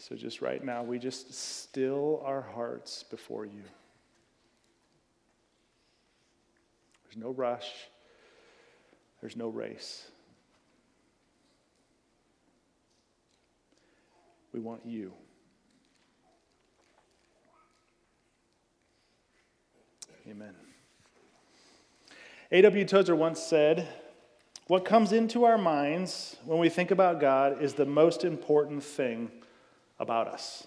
So, just right now, we just still our hearts before you. There's no rush, there's no race. We want you. Amen. A.W. Tozer once said, What comes into our minds when we think about God is the most important thing about us.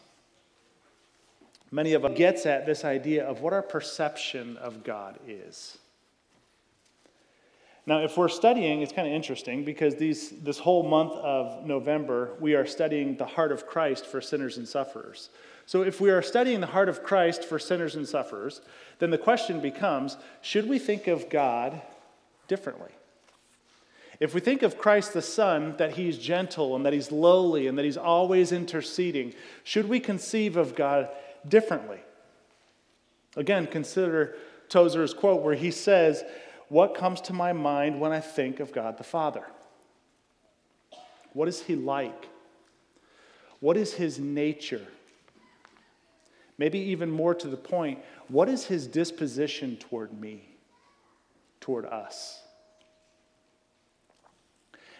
Many of us gets at this idea of what our perception of God is. Now, if we're studying, it's kind of interesting because these, this whole month of November, we are studying the heart of Christ for sinners and sufferers. So, if we are studying the heart of Christ for sinners and sufferers, then the question becomes should we think of God differently? If we think of Christ the Son, that he's gentle and that he's lowly and that he's always interceding, should we conceive of God differently? Again, consider Tozer's quote where he says, What comes to my mind when I think of God the Father? What is he like? What is his nature? Maybe even more to the point, what is his disposition toward me, toward us?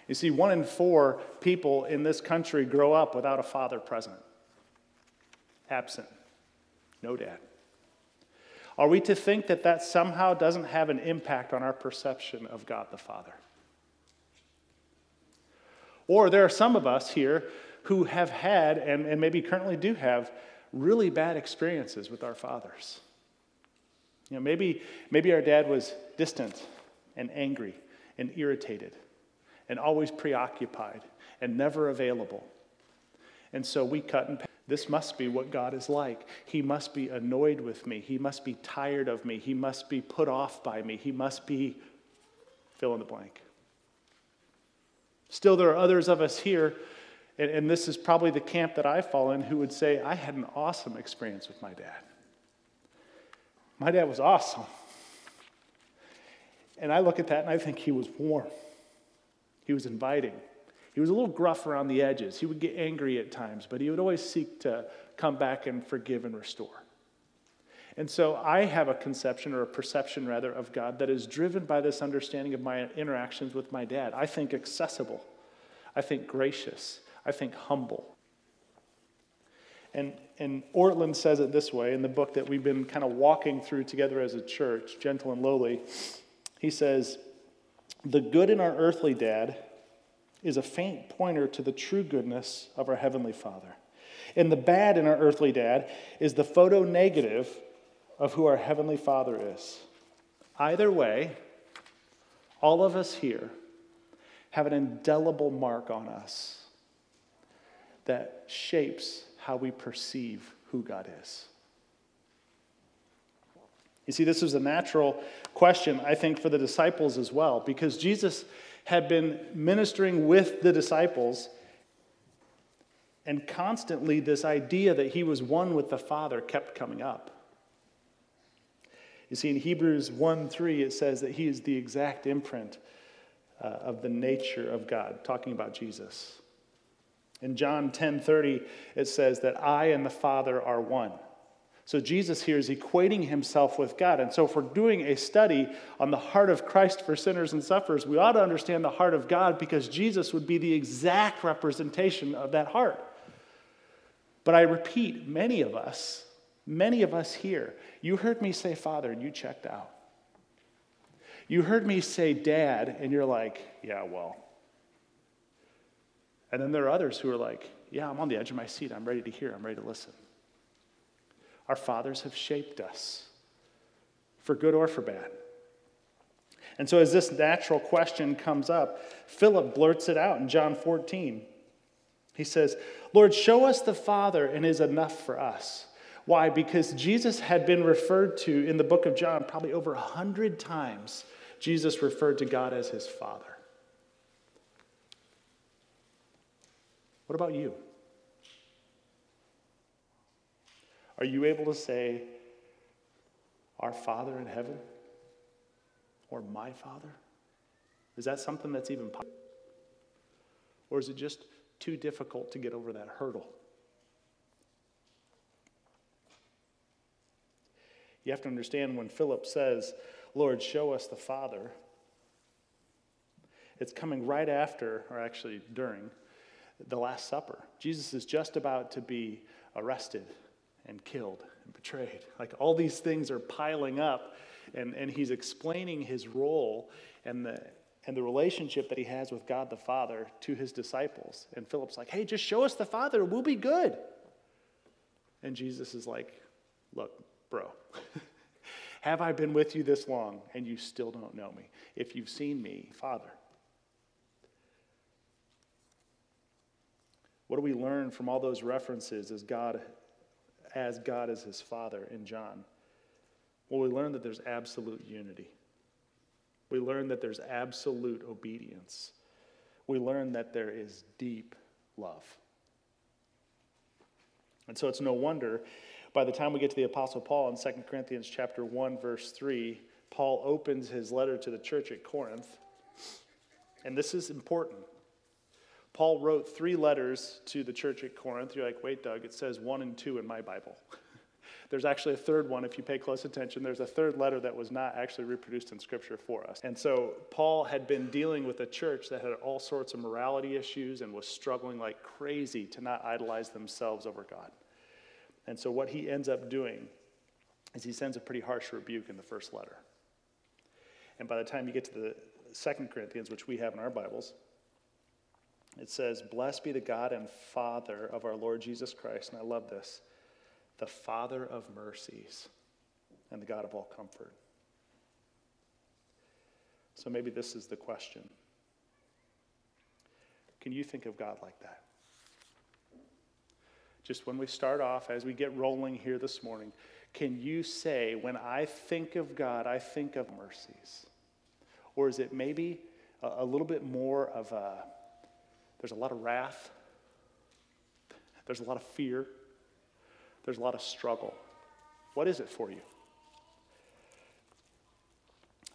You see, one in four people in this country grow up without a father present, absent, no dad. Are we to think that that somehow doesn't have an impact on our perception of God the Father? Or there are some of us here who have had, and, and maybe currently do have, really bad experiences with our fathers. You know, maybe, maybe our dad was distant and angry and irritated and always preoccupied and never available. And so we cut and this must be what God is like. He must be annoyed with me. He must be tired of me. He must be put off by me. He must be fill in the blank. Still, there are others of us here, and, and this is probably the camp that I fall in, who would say, I had an awesome experience with my dad. My dad was awesome. And I look at that and I think he was warm. He was inviting. He was a little gruff around the edges. He would get angry at times, but he would always seek to come back and forgive and restore. And so I have a conception or a perception, rather, of God that is driven by this understanding of my interactions with my dad. I think accessible, I think gracious, I think humble. And, and Ortlund says it this way in the book that we've been kind of walking through together as a church, Gentle and Lowly. He says, the good in our earthly dad is a faint pointer to the true goodness of our Heavenly Father. And the bad in our earthly dad is the photo negative of who our Heavenly Father is. Either way, all of us here have an indelible mark on us that shapes how we perceive who God is. You see, this was a natural question, I think, for the disciples as well, because Jesus had been ministering with the disciples, and constantly this idea that he was one with the Father kept coming up. You see, in Hebrews 1 3, it says that he is the exact imprint uh, of the nature of God, talking about Jesus. In John 10 30, it says that I and the Father are one. So Jesus here is equating himself with God. And so if we're doing a study on the heart of Christ for sinners and sufferers, we ought to understand the heart of God because Jesus would be the exact representation of that heart. But I repeat, many of us, many of us here, you heard me say Father and you checked out. You heard me say Dad and you're like, yeah, well. And then there are others who are like, yeah, I'm on the edge of my seat. I'm ready to hear. I'm ready to listen. Our fathers have shaped us, for good or for bad. And so, as this natural question comes up, Philip blurts it out in John 14. He says, Lord, show us the Father, and is enough for us. Why? Because Jesus had been referred to in the book of John probably over a hundred times. Jesus referred to God as his Father. What about you? Are you able to say, Our Father in heaven? Or my Father? Is that something that's even possible? Or is it just too difficult to get over that hurdle? You have to understand when Philip says, Lord, show us the Father, it's coming right after, or actually during, the Last Supper. Jesus is just about to be arrested and killed and betrayed. Like all these things are piling up, and, and he's explaining his role and the, and the relationship that he has with God the Father to his disciples. And Philip's like, hey, just show us the Father, we'll be good. And Jesus is like, look, bro, have I been with you this long and you still don't know me? If you've seen me, Father. What do we learn from all those references as God as God is his father in John? Well, we learn that there's absolute unity. We learn that there's absolute obedience. We learn that there is deep love. And so it's no wonder by the time we get to the apostle Paul in 2 Corinthians chapter 1 verse 3, Paul opens his letter to the church at Corinth. And this is important. Paul wrote three letters to the church at Corinth. You're like, wait, Doug, it says one and two in my Bible. There's actually a third one, if you pay close attention. There's a third letter that was not actually reproduced in Scripture for us. And so Paul had been dealing with a church that had all sorts of morality issues and was struggling like crazy to not idolize themselves over God. And so what he ends up doing is he sends a pretty harsh rebuke in the first letter. And by the time you get to the Second Corinthians, which we have in our Bibles, it says, Blessed be the God and Father of our Lord Jesus Christ. And I love this the Father of mercies and the God of all comfort. So maybe this is the question Can you think of God like that? Just when we start off, as we get rolling here this morning, can you say, when I think of God, I think of mercies? Or is it maybe a, a little bit more of a there's a lot of wrath, there's a lot of fear, there's a lot of struggle. What is it for you?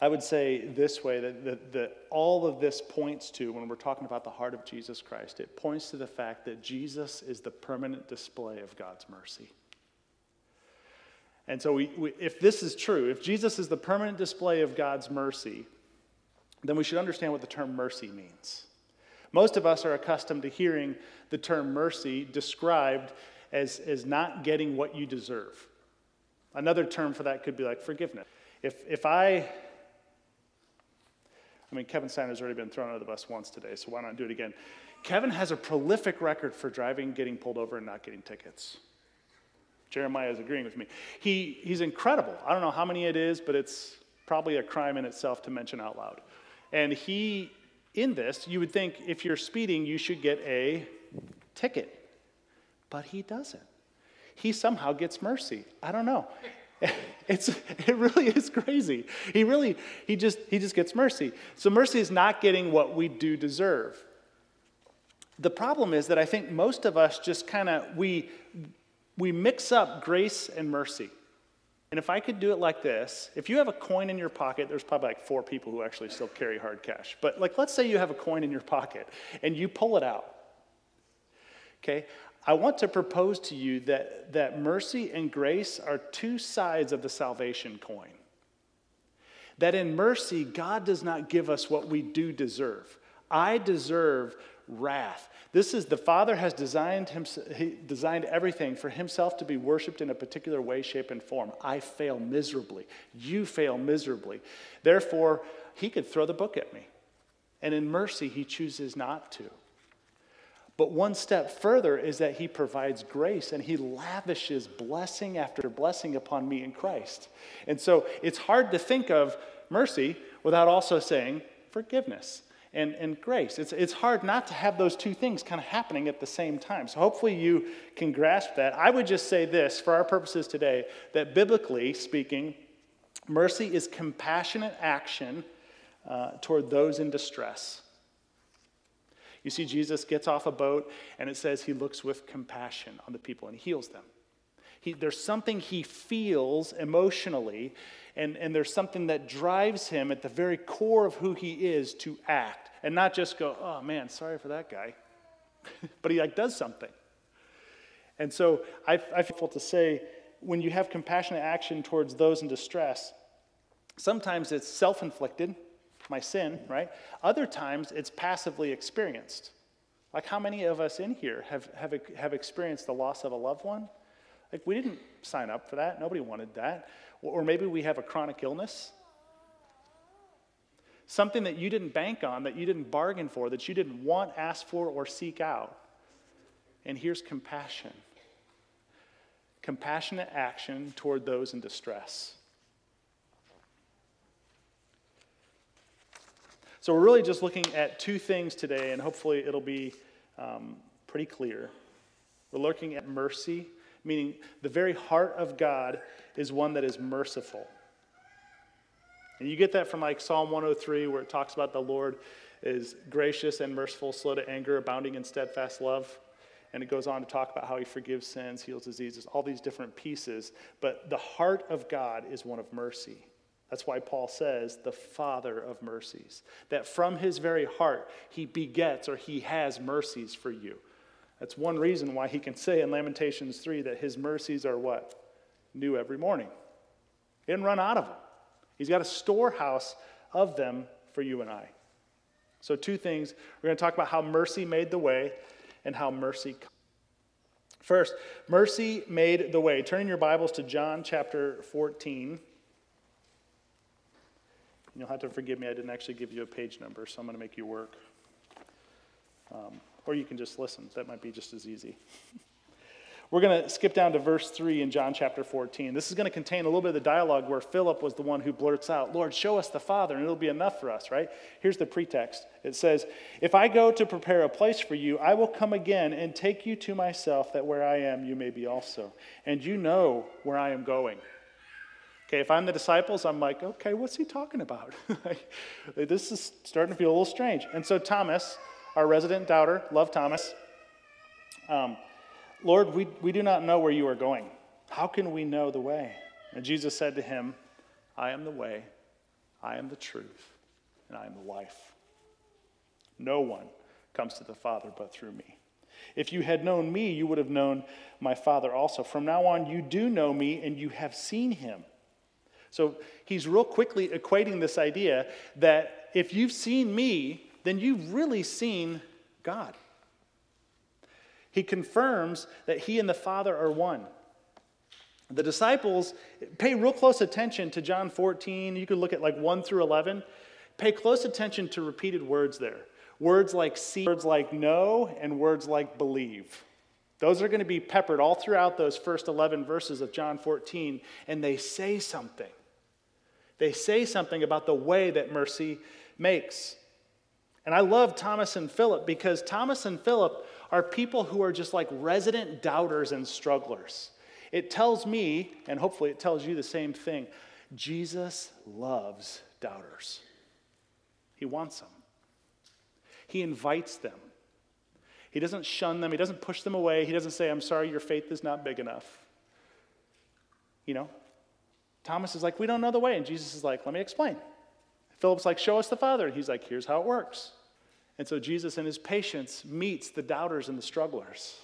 I would say this way that, that, that, all of this points to, when we're talking about the heart of Jesus Christ, it points to the fact that Jesus is the permanent display of God's mercy. And so, we, we, if this is true, if Jesus is the permanent display of God's mercy, then we should understand what the term mercy means. Most of us are accustomed to hearing the term mercy described as, as not getting what you deserve. Another term for that could be like forgiveness. If, if I, I mean, Kevin Steiner's already been thrown under the bus once today, so why not do it again? Kevin has a prolific record for driving, getting pulled over, and not getting tickets. Jeremiah is agreeing with me. He, he's incredible. I don't know how many it is, but it's probably a crime in itself to mention out loud. And he in this, you would think if you're speeding, you should get a ticket. But he doesn't. He somehow gets mercy. I don't know. It's, it really is crazy. He really, he just, he just gets mercy. So mercy is not getting what we do deserve. The problem is that I think most of us just kind of, we, we mix up grace and mercy. And if I could do it like this, if you have a coin in your pocket, there's probably like four people who actually still carry hard cash. But like let's say you have a coin in your pocket and you pull it out. Okay? I want to propose to you that, that mercy and grace are two sides of the salvation coin. That in mercy, God does not give us what we do deserve. I deserve wrath. This is the Father has designed, him, designed everything for himself to be worshiped in a particular way, shape, and form. I fail miserably. You fail miserably. Therefore, he could throw the book at me. And in mercy, he chooses not to. But one step further is that he provides grace and he lavishes blessing after blessing upon me in Christ. And so it's hard to think of mercy without also saying forgiveness and, and grace. It's, it's hard not to have those two things kind of happening at the same time. So hopefully you can grasp that. I would just say this for our purposes today that biblically speaking, mercy is compassionate action uh, toward those in distress. You see, Jesus gets off a boat and it says he looks with compassion on the people and heals them. He, there's something he feels emotionally and, and there's something that drives him at the very core of who he is to act and not just go, oh man, sorry for that guy. but he like does something. And so I, I feel to say when you have compassionate action towards those in distress, sometimes it's self inflicted, my sin, right? Other times it's passively experienced. Like, how many of us in here have, have, have experienced the loss of a loved one? Like, we didn't sign up for that. Nobody wanted that. Or maybe we have a chronic illness. Something that you didn't bank on, that you didn't bargain for, that you didn't want, ask for, or seek out. And here's compassion compassionate action toward those in distress. So, we're really just looking at two things today, and hopefully it'll be um, pretty clear. We're looking at mercy, meaning the very heart of God is one that is merciful. And you get that from like Psalm 103, where it talks about the Lord is gracious and merciful, slow to anger, abounding in steadfast love. And it goes on to talk about how he forgives sins, heals diseases, all these different pieces. But the heart of God is one of mercy. That's why Paul says, the Father of mercies. That from his very heart, he begets or he has mercies for you. That's one reason why he can say in Lamentations 3 that his mercies are what? New every morning. He didn't run out of them. He's got a storehouse of them for you and I. So, two things. We're going to talk about how mercy made the way and how mercy. First, mercy made the way. Turn in your Bibles to John chapter 14. You'll have to forgive me, I didn't actually give you a page number, so I'm going to make you work. Um, or you can just listen, that might be just as easy. We're going to skip down to verse 3 in John chapter 14. This is going to contain a little bit of the dialogue where Philip was the one who blurts out, Lord, show us the Father, and it'll be enough for us, right? Here's the pretext it says, If I go to prepare a place for you, I will come again and take you to myself, that where I am, you may be also. And you know where I am going. Okay, if I'm the disciples, I'm like, okay, what's he talking about? this is starting to feel a little strange. And so Thomas, our resident doubter, love Thomas, um, Lord, we, we do not know where you are going. How can we know the way? And Jesus said to him, I am the way, I am the truth, and I am the life. No one comes to the Father but through me. If you had known me, you would have known my Father also. From now on, you do know me, and you have seen him. So he's real quickly equating this idea that if you've seen me, then you've really seen God. He confirms that he and the Father are one. The disciples pay real close attention to John 14. You could look at like 1 through 11. Pay close attention to repeated words there. Words like see, words like know, and words like believe. Those are going to be peppered all throughout those first 11 verses of John 14, and they say something. They say something about the way that mercy makes. And I love Thomas and Philip because Thomas and Philip are people who are just like resident doubters and strugglers. It tells me, and hopefully it tells you the same thing Jesus loves doubters. He wants them, He invites them. He doesn't shun them, He doesn't push them away, He doesn't say, I'm sorry, your faith is not big enough. You know, Thomas is like, We don't know the way. And Jesus is like, Let me explain. Philip's like, Show us the Father. And he's like, Here's how it works. And so Jesus, in his patience, meets the doubters and the strugglers.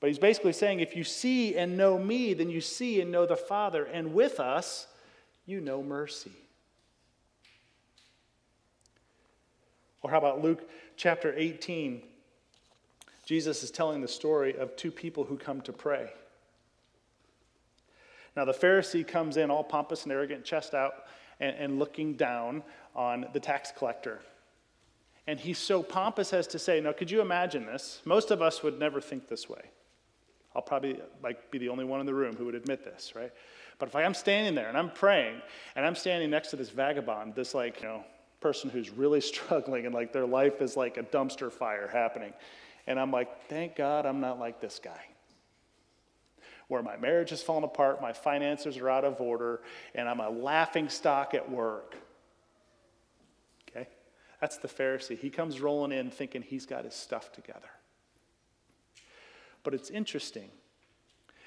But he's basically saying, If you see and know me, then you see and know the Father. And with us, you know mercy. Or how about Luke chapter 18? Jesus is telling the story of two people who come to pray. Now, the Pharisee comes in all pompous and arrogant, chest out, and, and looking down on the tax collector. And he's so pompous as to say, now, could you imagine this? Most of us would never think this way. I'll probably like be the only one in the room who would admit this, right? But if I'm standing there and I'm praying and I'm standing next to this vagabond, this like, you know, person who's really struggling and like their life is like a dumpster fire happening. And I'm like, thank God I'm not like this guy where my marriage has fallen apart, my finances are out of order, and I'm a laughing stock at work. That's the Pharisee. He comes rolling in thinking he's got his stuff together. But it's interesting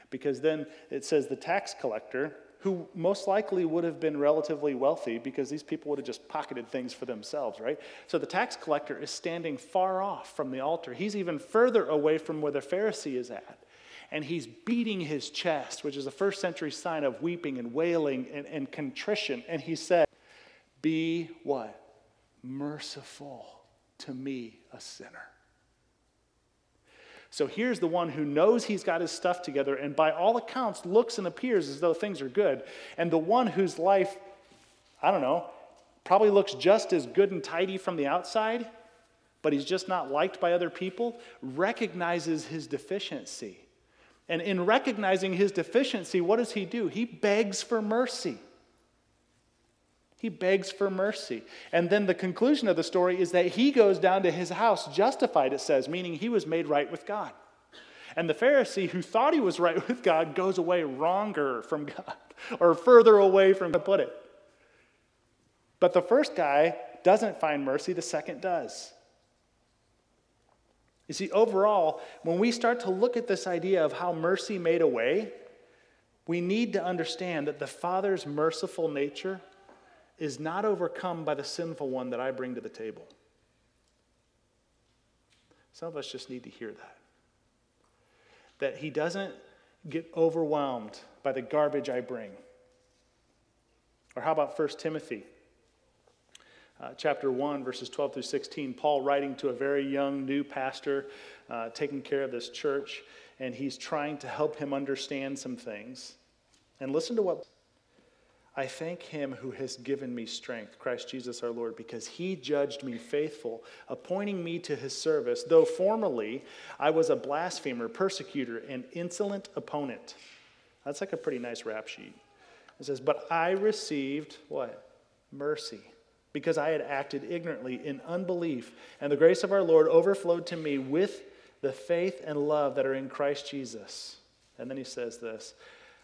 because then it says the tax collector, who most likely would have been relatively wealthy because these people would have just pocketed things for themselves, right? So the tax collector is standing far off from the altar. He's even further away from where the Pharisee is at. and he's beating his chest, which is a first century sign of weeping and wailing and, and contrition. And he said, Be what? Merciful to me, a sinner. So here's the one who knows he's got his stuff together and by all accounts looks and appears as though things are good. And the one whose life, I don't know, probably looks just as good and tidy from the outside, but he's just not liked by other people, recognizes his deficiency. And in recognizing his deficiency, what does he do? He begs for mercy. He begs for mercy. And then the conclusion of the story is that he goes down to his house justified, it says, meaning he was made right with God. And the Pharisee who thought he was right with God goes away wronger from God, or further away from, to put it. But the first guy doesn't find mercy, the second does. You see, overall, when we start to look at this idea of how mercy made a way, we need to understand that the Father's merciful nature is not overcome by the sinful one that I bring to the table. Some of us just need to hear that. That He doesn't get overwhelmed by the garbage I bring. Or how about 1 Timothy? uh, chapter 1, verses 12 through 16, Paul writing to a very young new pastor uh, taking care of this church, and he's trying to help him understand some things. And listen to what I thank him who has given me strength, Christ Jesus our Lord, because he judged me faithful, appointing me to his service, though formerly I was a blasphemer, persecutor, and insolent opponent. That's like a pretty nice rap sheet. It says, But I received what? Mercy because I had acted ignorantly in unbelief, and the grace of our Lord overflowed to me with the faith and love that are in Christ Jesus. And then he says this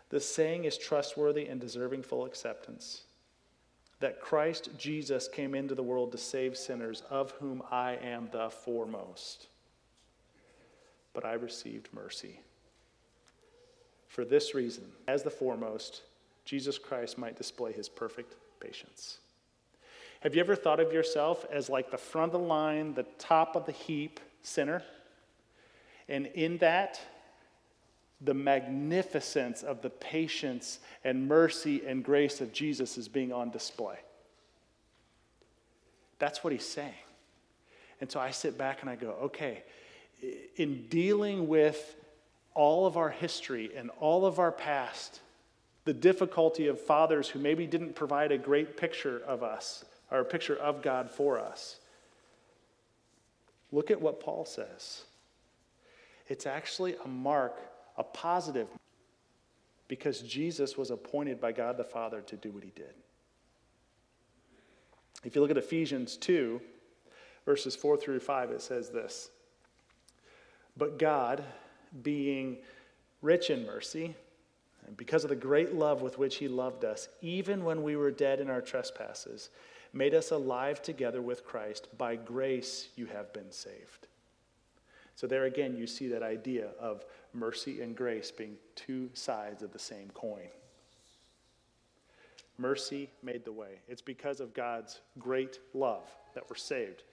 the saying is trustworthy and deserving full acceptance that Christ Jesus came into the world to save sinners, of whom I am the foremost. But I received mercy. For this reason, as the foremost, Jesus Christ might display his perfect patience. Have you ever thought of yourself as like the front of the line, the top of the heap sinner? And in that, the magnificence of the patience and mercy and grace of Jesus is being on display. That's what he's saying. And so I sit back and I go, okay, in dealing with all of our history and all of our past, the difficulty of fathers who maybe didn't provide a great picture of us, or a picture of God for us. Look at what Paul says. It's actually a mark, a positive, because Jesus was appointed by God the Father to do what he did. If you look at Ephesians 2, verses 4 through 5, it says this But God, being rich in mercy, and because of the great love with which he loved us, even when we were dead in our trespasses, made us alive together with Christ. By grace you have been saved. So, there again, you see that idea of mercy and grace being two sides of the same coin. Mercy made the way. It's because of God's great love that we're saved.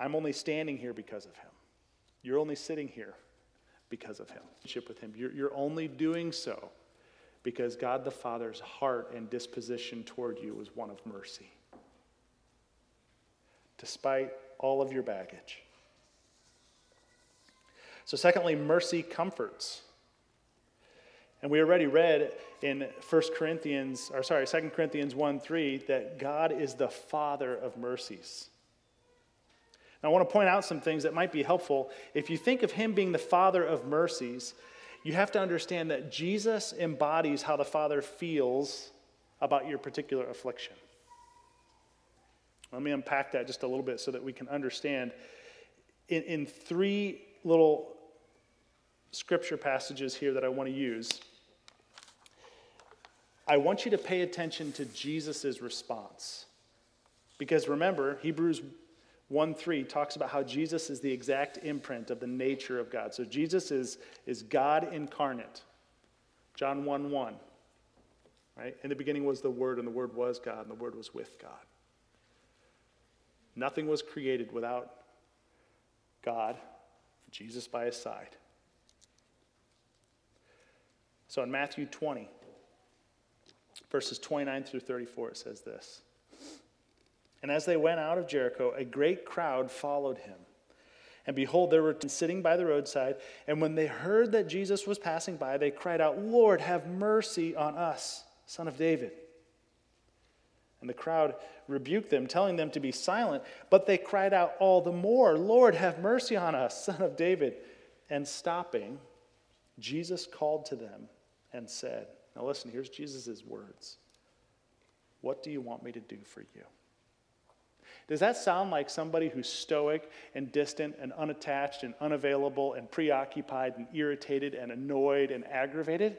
I'm only standing here because of Him. You're only sitting here because of Him. With Him. You're, you're only doing so because God the Father's heart and disposition toward you was one of mercy despite all of your baggage. So, secondly, mercy comforts. And we already read in 1 Corinthians, or sorry, 2 Corinthians 1 3, that God is the Father of mercies. Now, I want to point out some things that might be helpful. If you think of Him being the Father of mercies, you have to understand that Jesus embodies how the Father feels about your particular affliction. Let me unpack that just a little bit so that we can understand. In, in three little scripture passages here that I want to use, I want you to pay attention to Jesus' response. Because remember, Hebrews 1 3 talks about how Jesus is the exact imprint of the nature of God. So Jesus is, is God incarnate. John 1 1. Right? In the beginning was the Word, and the Word was God, and the Word was with God. Nothing was created without God, Jesus by his side. So in Matthew 20, verses 29 through 34, it says this And as they went out of Jericho, a great crowd followed him. And behold, there were sitting by the roadside. And when they heard that Jesus was passing by, they cried out, Lord, have mercy on us, son of David. And the crowd rebuked them, telling them to be silent. But they cried out all the more, Lord, have mercy on us, son of David. And stopping, Jesus called to them and said, Now listen, here's Jesus' words. What do you want me to do for you? Does that sound like somebody who's stoic and distant and unattached and unavailable and preoccupied and irritated and annoyed and aggravated?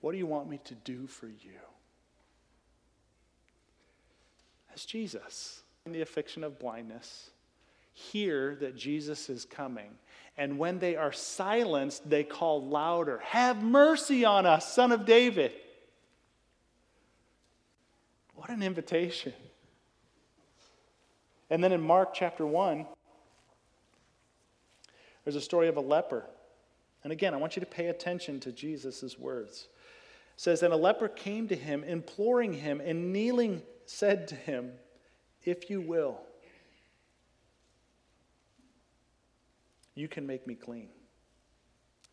What do you want me to do for you? As Jesus in the affliction of blindness, hear that Jesus is coming. And when they are silenced, they call louder, Have mercy on us, son of David. What an invitation. And then in Mark chapter 1, there's a story of a leper. And again, I want you to pay attention to Jesus' words. It says, And a leper came to him, imploring him, and kneeling said to him, If you will, you can make me clean.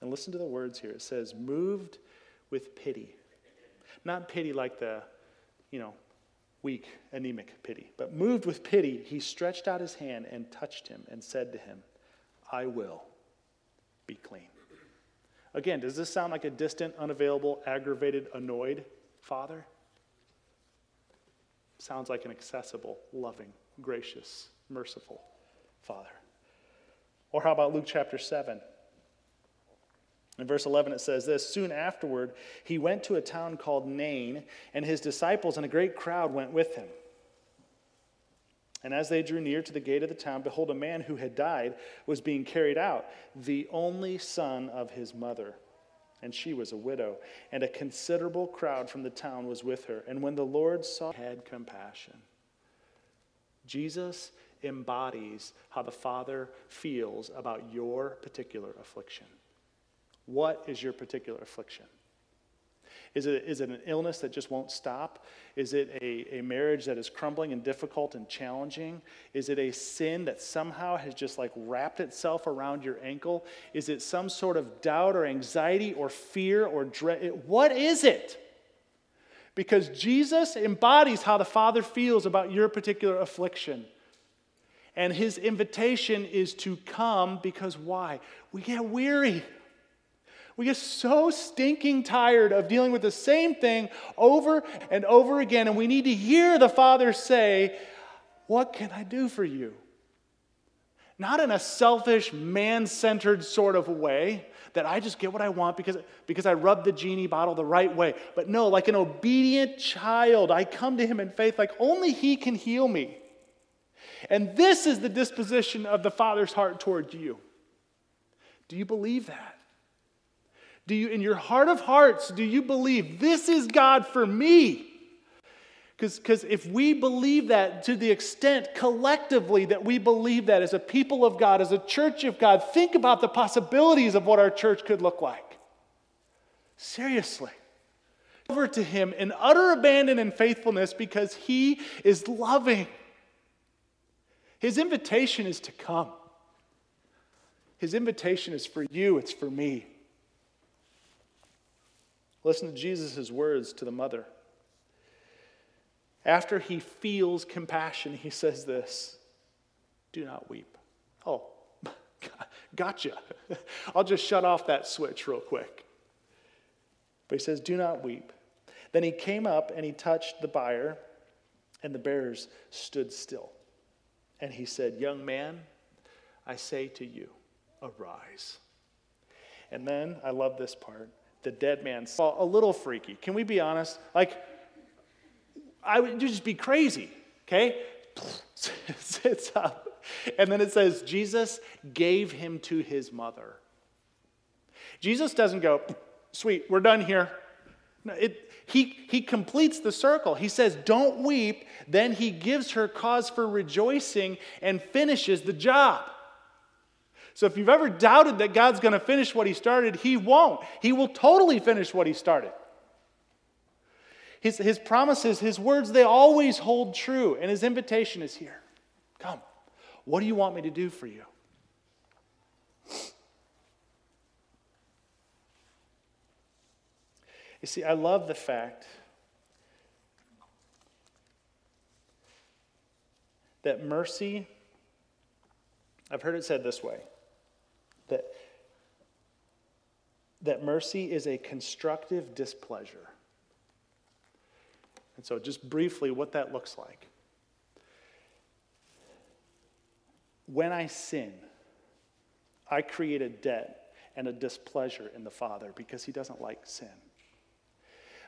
And listen to the words here. It says, moved with pity. Not pity like the, you know, weak, anemic pity. But moved with pity, he stretched out his hand and touched him and said to him, I will be clean. Again, does this sound like a distant, unavailable, aggravated, annoyed father? Sounds like an accessible, loving, gracious, merciful father. Or how about Luke chapter 7? In verse 11, it says this Soon afterward, he went to a town called Nain, and his disciples and a great crowd went with him. And as they drew near to the gate of the town, behold, a man who had died was being carried out, the only son of his mother. And she was a widow, and a considerable crowd from the town was with her. And when the Lord saw, had compassion. Jesus embodies how the Father feels about your particular affliction. What is your particular affliction? Is it, is it an illness that just won't stop? Is it a, a marriage that is crumbling and difficult and challenging? Is it a sin that somehow has just like wrapped itself around your ankle? Is it some sort of doubt or anxiety or fear or dread? What is it? Because Jesus embodies how the Father feels about your particular affliction. And his invitation is to come because why? We get weary. We get so stinking tired of dealing with the same thing over and over again, and we need to hear the Father say, What can I do for you? Not in a selfish, man centered sort of way that I just get what I want because, because I rub the genie bottle the right way. But no, like an obedient child, I come to him in faith like only he can heal me. And this is the disposition of the Father's heart toward you. Do you believe that? Do you, in your heart of hearts, do you believe this is God for me? Because if we believe that to the extent collectively that we believe that as a people of God, as a church of God, think about the possibilities of what our church could look like. Seriously. Over to Him in utter abandon and faithfulness because He is loving. His invitation is to come. His invitation is for you, it's for me. Listen to Jesus' words to the mother. After he feels compassion, he says this Do not weep. Oh, gotcha. I'll just shut off that switch real quick. But he says, Do not weep. Then he came up and he touched the bier, and the bearers stood still. And he said, Young man, I say to you, arise. And then, I love this part the dead man saw a little freaky. Can we be honest? Like, I would just be crazy, okay? Sits up. And then it says, Jesus gave him to his mother. Jesus doesn't go, sweet, we're done here. No, it, he, he completes the circle. He says, Don't weep. Then he gives her cause for rejoicing and finishes the job. So if you've ever doubted that God's going to finish what he started, he won't. He will totally finish what he started. His, his promises, his words, they always hold true. And his invitation is here Come. What do you want me to do for you? You see, I love the fact that mercy, I've heard it said this way that, that mercy is a constructive displeasure. And so, just briefly, what that looks like. When I sin, I create a debt and a displeasure in the Father because he doesn't like sin.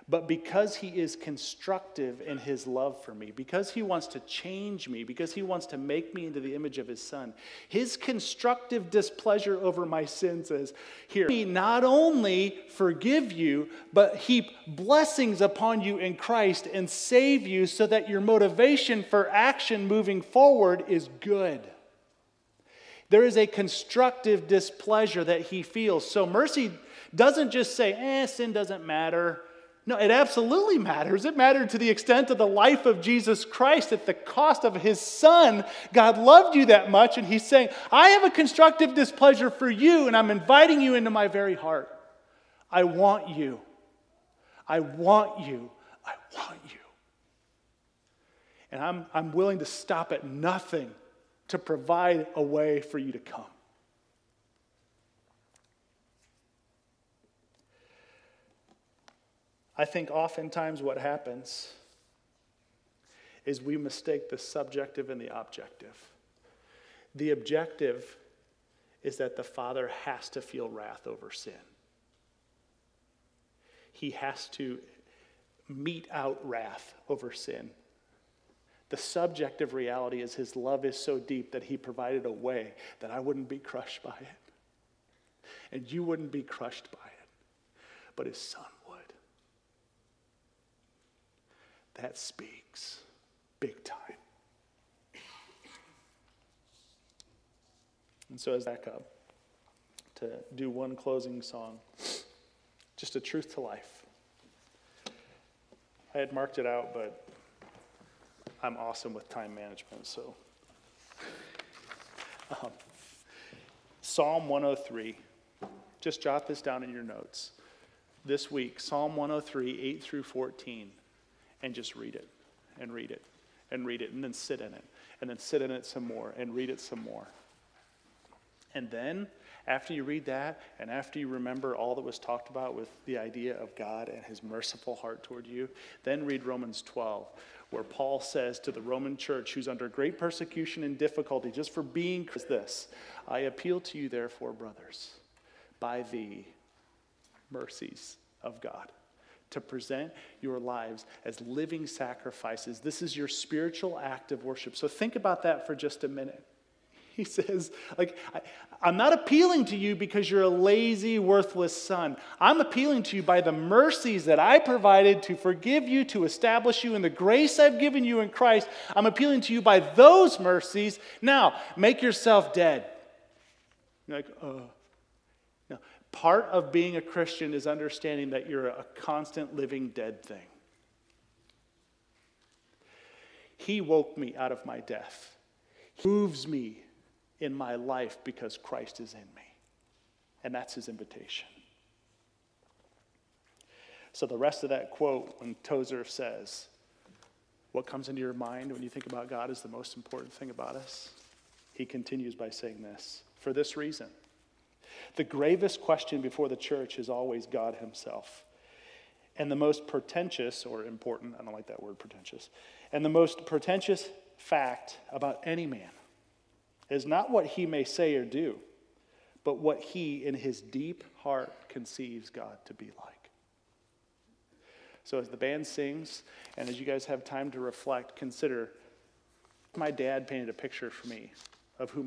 But because he is constructive in his love for me, because he wants to change me, because he wants to make me into the image of his son, his constructive displeasure over my sin says, Here, he not only forgive you, but heap blessings upon you in Christ and save you so that your motivation for action moving forward is good. There is a constructive displeasure that he feels. So mercy doesn't just say, eh, sin doesn't matter. No, it absolutely matters. It mattered to the extent of the life of Jesus Christ at the cost of his son. God loved you that much, and he's saying, I have a constructive displeasure for you, and I'm inviting you into my very heart. I want you. I want you. I want you. And I'm, I'm willing to stop at nothing to provide a way for you to come. I think oftentimes what happens is we mistake the subjective and the objective. The objective is that the Father has to feel wrath over sin. He has to mete out wrath over sin. The subjective reality is his love is so deep that he provided a way that I wouldn't be crushed by it. And you wouldn't be crushed by it. But his son that speaks big time. And so, as back up to do one closing song, just a truth to life. I had marked it out, but I'm awesome with time management, so. Um, Psalm 103. Just jot this down in your notes. This week, Psalm 103, 8 through 14 and just read it and read it and read it and then sit in it and then sit in it some more and read it some more. And then, after you read that and after you remember all that was talked about with the idea of God and his merciful heart toward you, then read Romans 12, where Paul says to the Roman church who's under great persecution and difficulty just for being Christ this I appeal to you, therefore, brothers, by the mercies of God to present your lives as living sacrifices. This is your spiritual act of worship. So think about that for just a minute. He says, like, I, am not appealing to you because you're a lazy, worthless son. I'm appealing to you by the mercies that I provided to forgive you, to establish you in the grace I've given you in Christ. I'm appealing to you by those mercies. Now, make yourself dead. You're like, oh. Part of being a Christian is understanding that you're a constant living dead thing. He woke me out of my death. He moves me in my life because Christ is in me. And that's his invitation. So, the rest of that quote, when Tozer says, What comes into your mind when you think about God is the most important thing about us, he continues by saying this For this reason, the gravest question before the church is always God Himself. And the most pretentious, or important, I don't like that word pretentious, and the most pretentious fact about any man is not what he may say or do, but what he in his deep heart conceives God to be like. So as the band sings, and as you guys have time to reflect, consider my dad painted a picture for me of who my